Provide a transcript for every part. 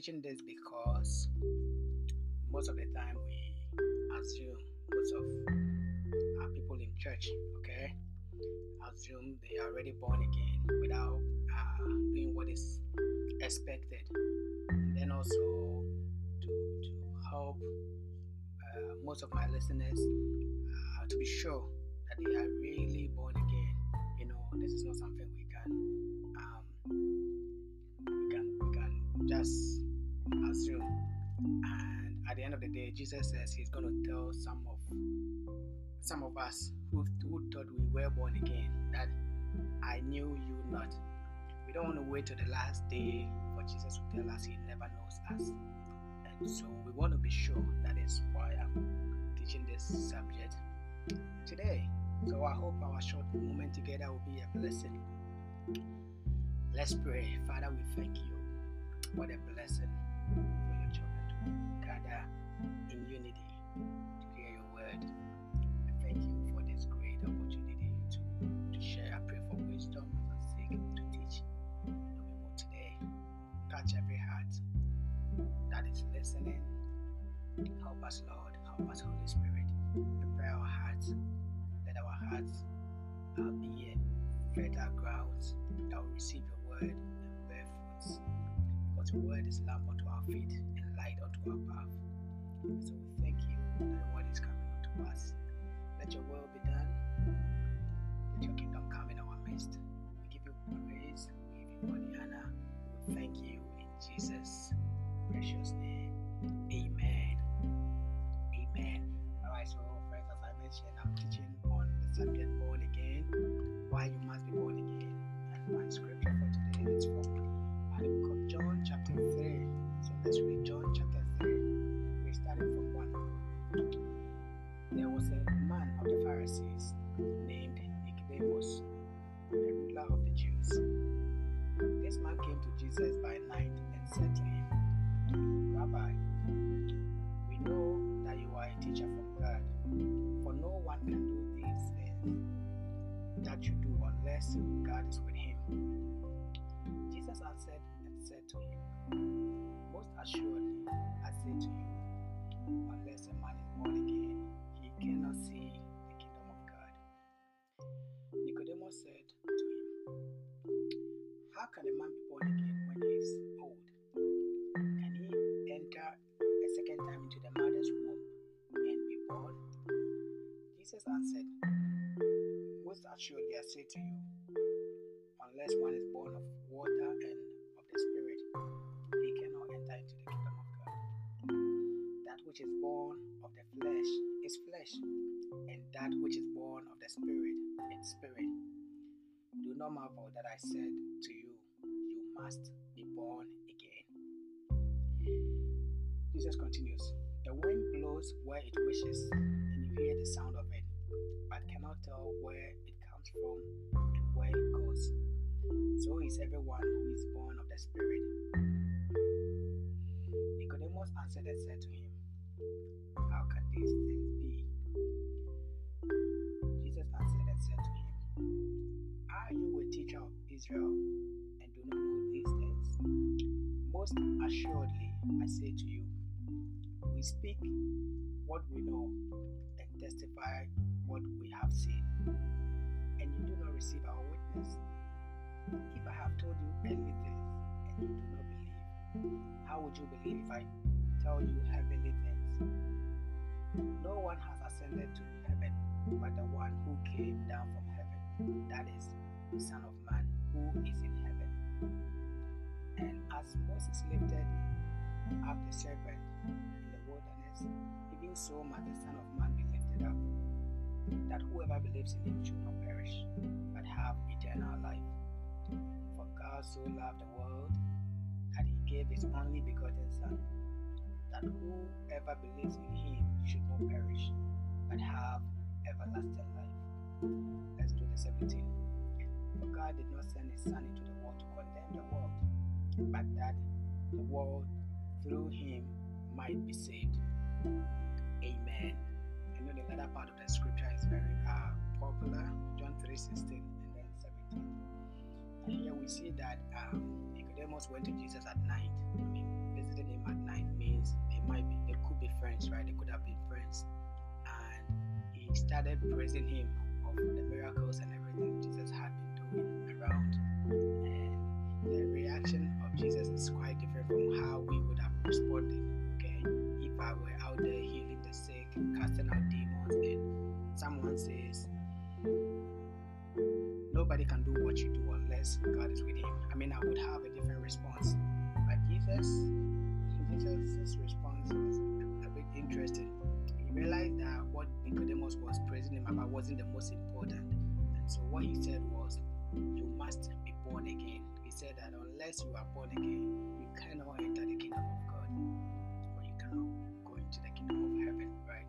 teaching this because most of the time we assume most of our people in church, okay, assume they are already born again without uh, doing what is expected. And then also to, to help uh, most of my listeners uh, to be sure that they are really born again. You know, this is not something we can um, we can we can just And at the end of the day, Jesus says He's going to tell some of some of us who, who thought we were born again that I knew you not. We don't want to wait till the last day for Jesus to tell us He never knows us. And so we want to be sure that is why I'm teaching this subject today. So I hope our short moment together will be a blessing. Let's pray. Father, we thank you. What a blessing for your children to gather in unity to hear your word. I thank you for this great opportunity to, to share. I pray for wisdom as I seek to teach your people today. Touch every heart that is listening. Help us, Lord. Help us, Holy Spirit. Prepare our hearts. Let our hearts uh, be fertile ground that will receive your word and bear fruits. Because your word is lamp our feet and light unto our path. Not marvel that I said to you, You must be born again. Jesus continues, The wind blows where it wishes, and you hear the sound of it, but cannot tell where it comes from and where it goes. So is everyone who is born of the Spirit. Nicodemus answered and said to 12 and do not know these things? Most assuredly, I say to you, we speak what we know and testify what we have seen, and you do not receive our witness. If I have told you anything and you do not believe, how would you believe if I tell you heavenly things? No one has ascended to heaven but the one who came down from heaven, that is, the Son of Man who is in heaven. And as Moses lifted up the serpent in the wilderness, even so must the Son of Man be lifted up, that whoever believes in him should not perish, but have eternal life. For God so loved the world that he gave his only begotten Son, that whoever believes in him should not perish, but have everlasting life. Let's do the 17. God did not send His Son into the world to condemn the world, but that the world through Him might be saved. Amen. I know the latter part of the scripture is very uh, popular, John 3:16 and then 17. And here we see that um, Nicodemus went to Jesus at night. I mean, visiting him at night means they might be, they could be friends, right? They could have been friends. And he started praising him of the miracles and everything Jesus had been around. And the reaction of Jesus is quite different from how we would have responded. Okay, if I were out there healing the sick, casting out demons, and someone says, Nobody can do what you do unless God is with him. I mean, I would have a different response. But Jesus, Jesus' response was a bit interesting. He realized that what Nicodemus was praising him about wasn't the most important. And so what he said was, You must be born again. He said that unless you are born again, you cannot enter the kingdom of God. Or you cannot go into the kingdom of heaven, right?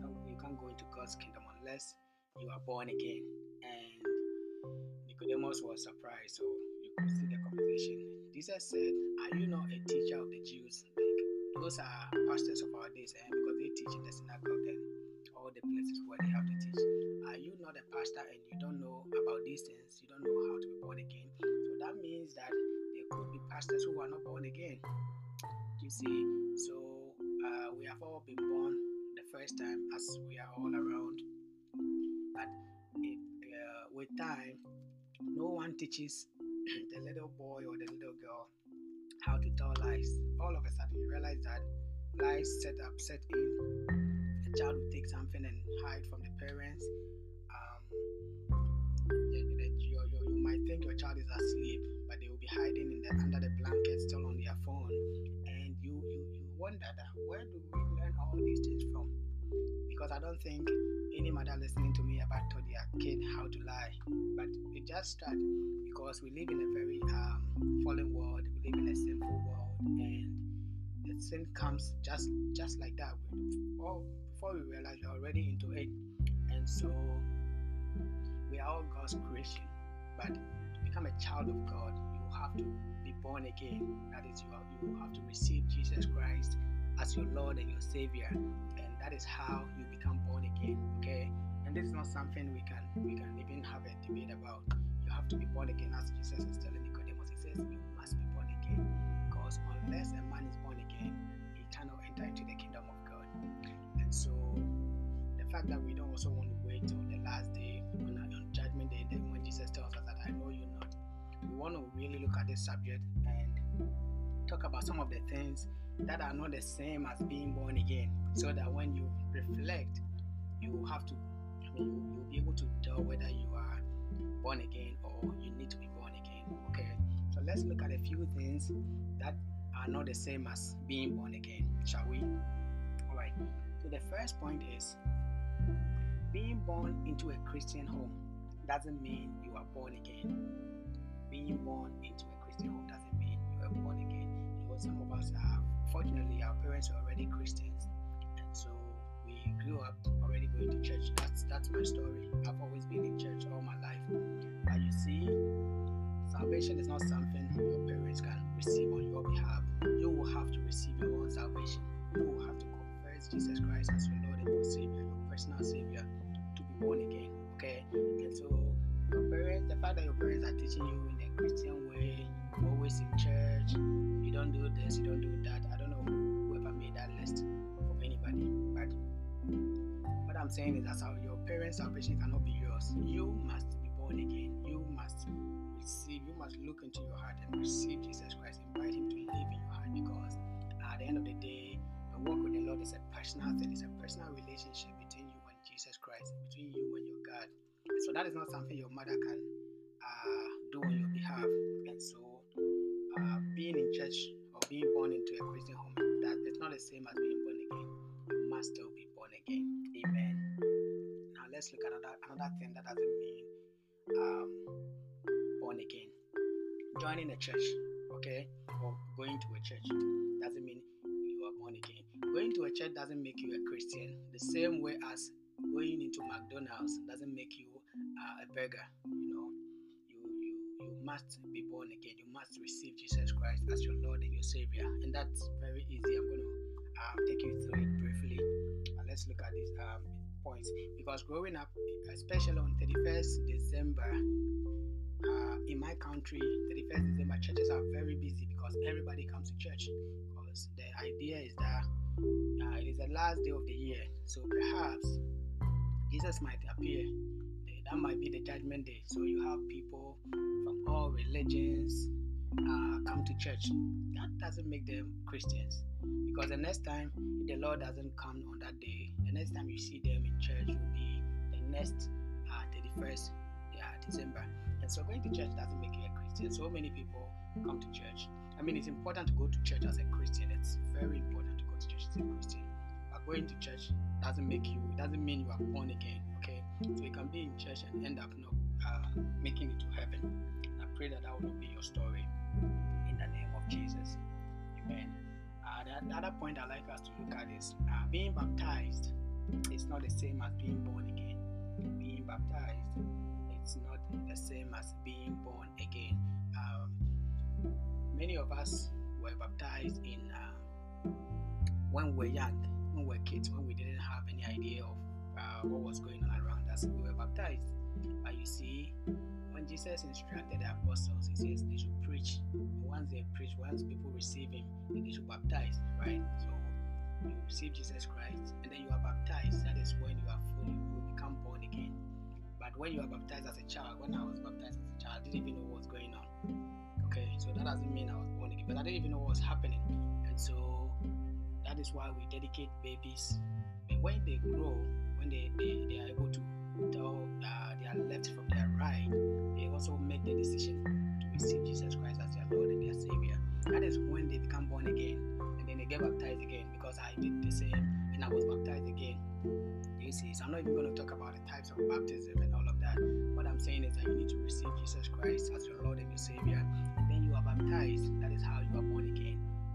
No, you can't go into God's kingdom unless you are born again. And Nicodemus was surprised, so you could see the conversation. Jesus said, Are you not a teacher of the Jews? Like those are pastors of our days, and eh? because they teach in the synagogue and all the places where they have to teach. Are you not a pastor and you don't know about these things? You don't know how to be born again. So that means that there could be pastors who are not born again. You see, so uh, we have all been born the first time as we are all around. But it, uh, with time, no one teaches the little boy or the little girl how to tell lies. All of a sudden, you realize that lies set up, set in. Child will take something and hide from the parents. Um, you, you, you might think your child is asleep, but they will be hiding in the, under the blanket, still on their phone. And you, you, you wonder that where do we learn all these things from? Because I don't think any mother listening to me about told their kid how to lie. But it just started because we live in a very um, fallen world. We live in a sinful world, and the sin comes just just like that. Before, before we realize we're already into it, and so we are all God's creation. But to become a child of God, you have to be born again. That is, you have, you have to receive Jesus Christ as your Lord and your Savior, and that is how you become born again. Okay, and this is not something we can we can even have a debate about. You have to be born again, as Jesus is telling Nicodemus. He says you must be born again, because unless a man is fact that we don't also want to wait till the last day on, on Judgment Day, when Jesus tells us that I know you not, we want to really look at this subject and talk about some of the things that are not the same as being born again, so that when you reflect, you have to, I mean, you'll be able to tell whether you are born again or you need to be born again. Okay, so let's look at a few things that are not the same as being born again, shall we? All right, so the first point is being born into a Christian home doesn't mean you are born again. Being born into a Christian home doesn't mean you are born again. You know, some of us are Fortunately, our parents are already Christians, and so we grew up already going to church. That's that's my story. I've always been in church all my life. But you see, salvation is not something your parents can receive on your behalf. You will have to receive your own salvation. You will have to confess Jesus Christ as your Lord and your Savior, your personal Savior, born again. Okay, and so your parents, the fact that your parents are teaching you in a Christian way, always in church, you don't do this, you don't do that. I don't know whoever made that list for anybody. But what I'm saying is that your parents' salvation cannot be yours. You must be born again. You must receive, you must look into your heart and receive Jesus Christ. Invite Him to live in your heart because at the end of the day, the walk with the Lord is a personal thing, it's a personal relationship Jesus Christ, between you and your God. So that is not something your mother can uh, do on your behalf. And so uh, being in church or being born into a Christian home, that it's not the same as being born again. You must still be born again. Amen. Now let's look at another, another thing that doesn't mean um, born again. Joining a church, okay, or going to a church doesn't mean you are born again. Going to a church doesn't make you a Christian. The same way as going into McDonald's doesn't make you uh, a beggar. You know, you you you must be born again. You must receive Jesus Christ as your Lord and your Savior. And that's very easy. I'm going to um, take you through it briefly. Uh, let's look at these um, points. Because growing up, especially on 31st December, uh, in my country, 31st December, churches are very busy because everybody comes to church. Because the idea is that uh, it is the last day of the year. So perhaps Jesus might appear that might be the judgment day. So you have people from all religions uh, come to church. That doesn't make them Christians. Because the next time the Lord doesn't come on that day, the next time you see them in church will be the next uh, 31st yeah, December. And so going to church doesn't make you a Christian. So many people come to church. I mean, it's important to go to church as a Christian. It's very important to go to church as a Christian. Going to church doesn't make you, it doesn't mean you are born again. Okay? So you can be in church and end up not uh, making it to heaven. I pray that that will not be your story. In the name of Jesus. Amen. Uh, the, the, other point I'd like us to look at is uh, being baptized is not the same as being born again. Being baptized, it's not the same as being born again. Um, many of us were baptized in uh, when we were young, when we were kids, when we didn't have any idea of uh, what was going on around us, we were baptized. But you see, when Jesus instructed the apostles, he says they should preach. once they preach, once people receive him, then they should baptize, right? So you receive Jesus Christ and then you are baptized. That is when you are fully, you become born again. But when you are baptized as a child, when I was baptized as a child, I didn't even know what was going on. Okay, so that doesn't mean I was born again, but I didn't even know what was happening. And so that is why we dedicate babies. And when they grow, when they, they, they are able to tell uh, their left from their right, they also make the decision to receive Jesus Christ as their Lord and their Savior. That is when they become born again and then they get baptized again because I did the same and I was baptized again. You see, so I'm not even going to talk about the types of baptism and all of that. What I'm saying is that you need to receive Jesus Christ as your Lord and your Savior, and then you are baptized. That is how you are born again.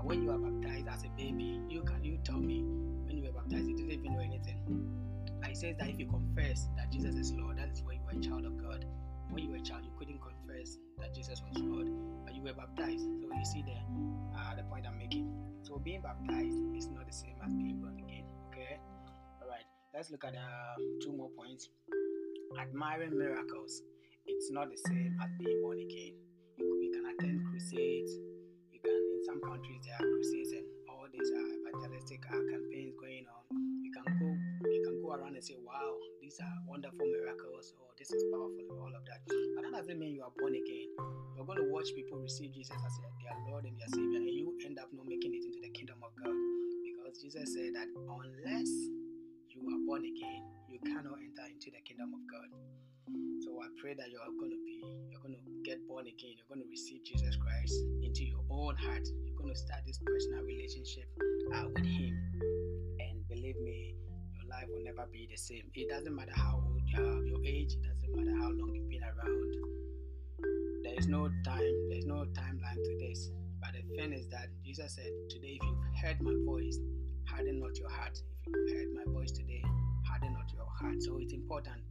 But when you are baptized as a baby, you can you tell me when you were baptized, you didn't even know anything. It says that if you confess that Jesus is Lord, that is when you are a child of God. When you were a child, you couldn't confess that Jesus was Lord, but you were baptized. So you see the uh, the point I'm making. So being baptized is not the same as being born again. Okay. All right. Let's look at uh, two more points. Admiring miracles. It's not the same as being born again. You, you can attend crusades. Some countries there are crusades and all these uh, evangelistic uh, campaigns going on. You can go you can go around and say, wow, these are wonderful miracles, or this is powerful, all of that. But that doesn't mean you are born again. You're going to watch people receive Jesus as their Lord and their Savior, and you end up not making it into the kingdom of God. Because Jesus said that unless you are born again, you cannot enter into the kingdom of God. So I pray that you are going to be, you're going to get born again. You're going to receive Jesus Christ into your own heart. To start this personal relationship uh, with Him. And believe me, your life will never be the same. It doesn't matter how old you are, your age, it doesn't matter how long you've been around. There is no time, there's no timeline to this. But the thing is that Jesus said, Today, if you've heard my voice, harden not your heart. If you've heard my voice today, harden not your heart. So it's important,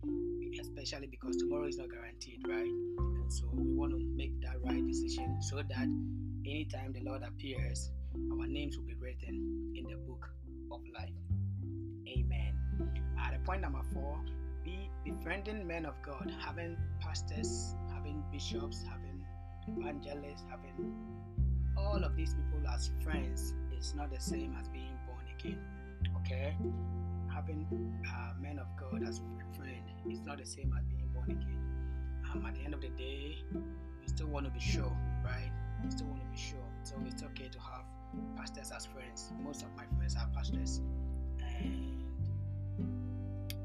especially because tomorrow is not guaranteed, right? And so we want to make that right decision so that anytime the Lord appears, our names will be written in the book of life. Amen. At the point number four be befriending men of God, having pastors, having bishops, having evangelists, having all of these people as friends is not the same as being born again. Okay? Having uh, men of God as a friend is not the same as being born again. Um, at the end of the day, we still want to be sure, right? We still want to be sure. So it's okay to have pastors as friends. Most of my friends are pastors. And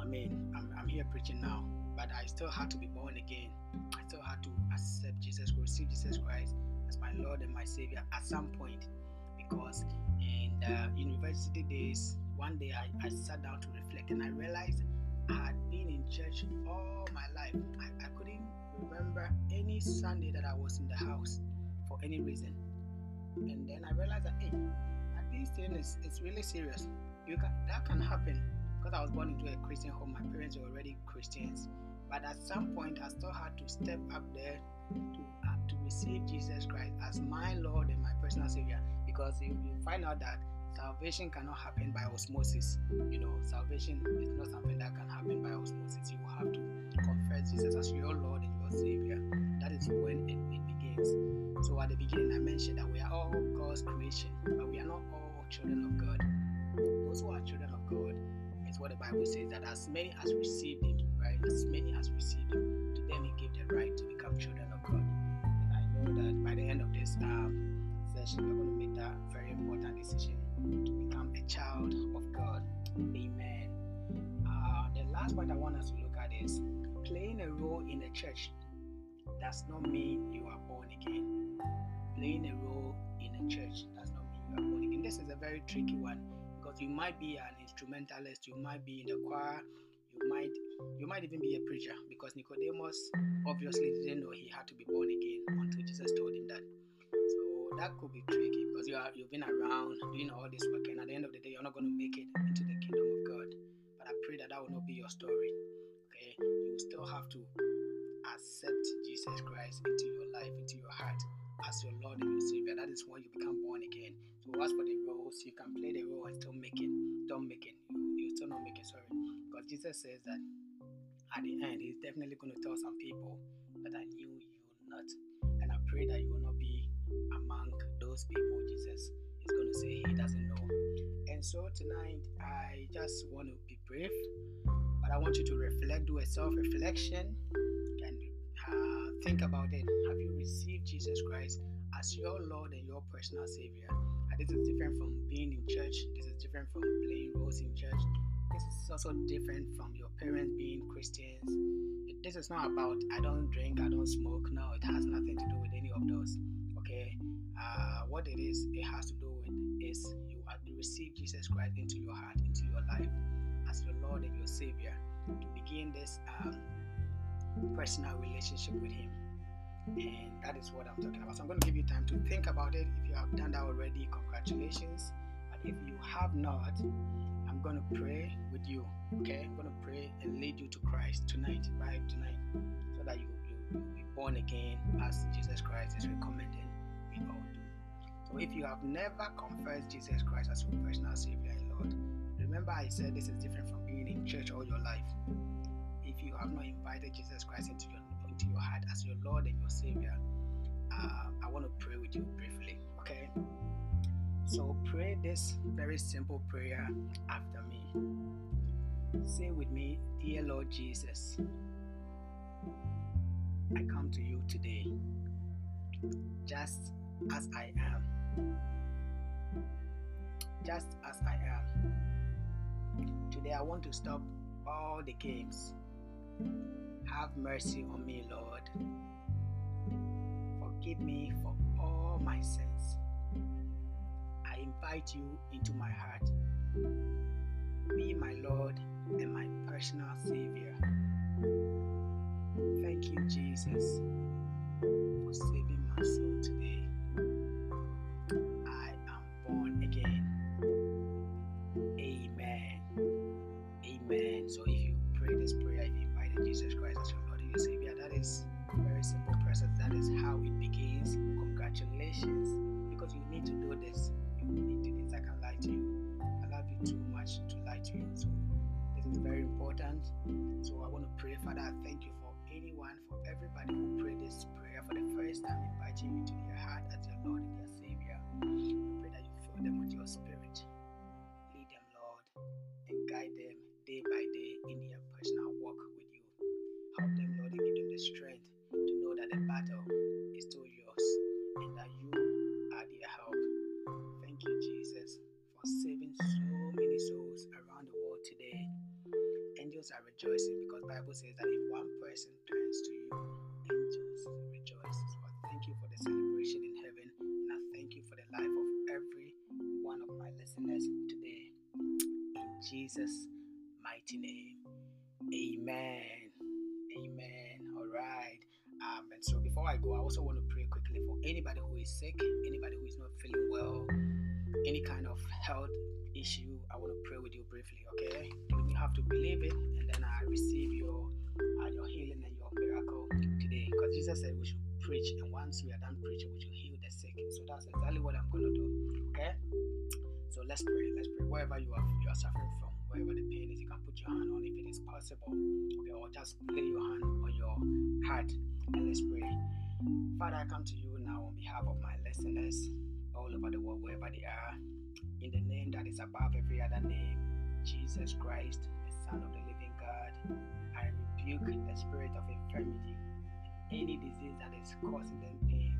I mean, I'm, I'm here preaching now, but I still had to be born again. I still had to accept Jesus, receive Jesus Christ as my Lord and my Savior at some point. Because in the university days, one day I, I sat down to reflect and I realized I had been in church all my life. I, I couldn't remember any Sunday that I was in the house for any reason. And then I realized that, hey, this thing is it's really serious. You can that can happen because I was born into a Christian home. My parents were already Christians, but at some point I still had to step up there to uh, to receive Jesus Christ as my Lord and my personal Savior. Because you, you find out that salvation cannot happen by osmosis. You know, salvation is not something that can happen by osmosis. You have to confess Jesus as your Lord and your Savior. That is when it, it So at the beginning, I mentioned that we are all God's creation, but we are not all children of God. Those who are children of God is what the Bible says that as many as received Him, right? As many as received Him, to them He gave the right to become children of God. And I know that by the end of this um, session, we're going to make that very important decision to become a child of God. Amen. Uh, the last point I want us to look at is playing a role in the church does not mean you are born again. Playing a role in a church does not mean you are born again. This is a very tricky one because you might be an instrumentalist, you might be in the choir, you might you might even be a preacher because Nicodemus obviously didn't know he had to be born again until Jesus told him that. So that could be tricky because you are you've been around doing all this work and at the end of the day you're not going to make it into the kingdom of God. But I pray that that will not be your story. Okay, you still have to accept Jesus Christ into your life, into your heart as your Lord and your Savior. That is when you become born again. So as for the roles, you can play the role and still make it. Don't make it. You, you still not make it, sorry. Because Jesus says that at the end, He's definitely going to tell some people that I knew you not. And I pray that you will not be among those people Jesus is going to say He doesn't know. And so tonight, I just want to be brief, but I want you to reflect, do a self reflection, think about it. Have you received Jesus Christ as your Lord and your personal Savior? And this is different from being in church, this is different from playing roles in church. This is also different from your parents being Christians. This is not about I don't drink, I don't smoke. No, it has nothing to do with any of those. Okay, uh, what it is, it has to do with is you to receive Jesus Christ into your heart, into your life, as your Lord and your Savior, to begin this um, personal relationship with Him. And that is what I'm talking about. So I'm going to give you time to think about it. If you have done that already, congratulations. But if you have not, I'm going to pray with you. Okay, I'm going to pray and lead you to Christ tonight, right? Tonight, so that you you will be born again as Jesus Christ is recommending we all do. So if you have never confessed Jesus Christ as your personal Savior and Lord, remember I said this is different from being in church all your life. You have not invited Jesus Christ into your into your heart as your Lord and your Savior, uh, I want to pray with you briefly. Okay. So pray this very simple prayer after me. Say with me, Dear Lord Jesus, I come to you today just as I am. Just as I am. Today I want to stop all the games. Have mercy on me, Lord. Forgive me for all my sins. I invite you into my heart. Be my Lord and my personal Savior. Thank you, Jesus, for saving my soul today. Into their heart as their Lord and I go, I also want to pray quickly for anybody who is sick, anybody who is not feeling well, any kind of health issue. I want to pray with you briefly, okay? You have to believe it, and then I receive your uh, your healing and your miracle today Because Jesus said we should preach, and once we are done preaching, we should heal the sick. So that's exactly what I'm going to do. Okay? So let's pray. Let's pray. Wherever you are, you are suffering from, wherever the pain is, you can put your hand on if it is possible. Okay, or just lay your hand on your heart and let's pray. Father, I come to you now on behalf of my listeners all over the world, wherever they are, in the name that is above every other name, Jesus Christ, the Son of the living God. I rebuke the spirit of infirmity, any disease that is causing them pain,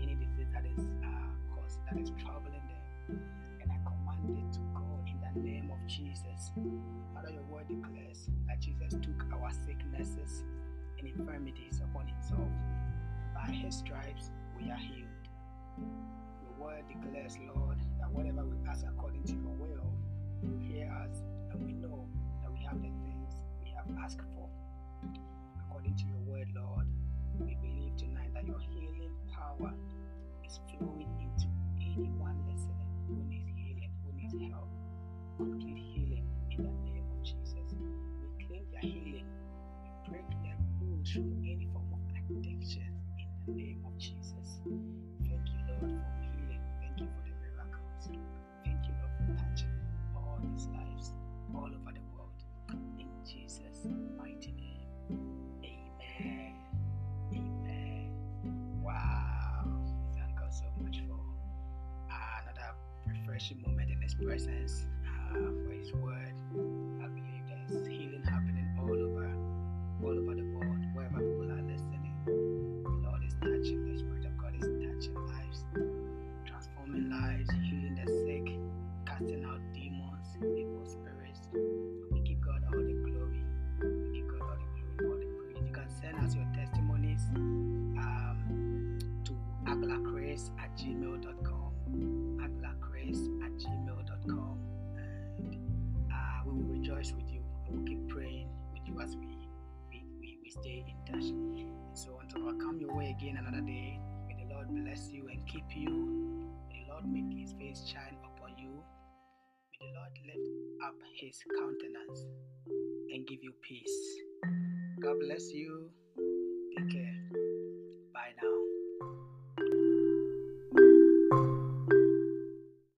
any disease that is uh, causing that is troubling them, and I command it to go in the name of Jesus. Father, your word declares that Jesus took our sicknesses and infirmities upon himself. By his stripes we are healed. Your word declares, Lord, that whatever we ask according to your will, you hear us, and we know that we have the things we have asked for. According to your word, Lord, we believe tonight that your healing power is flowing into anyone listening who needs healing, who needs help. Complete healing in the name of Jesus. We claim their healing. We break their rules from any name his countenance and give you peace. God bless you.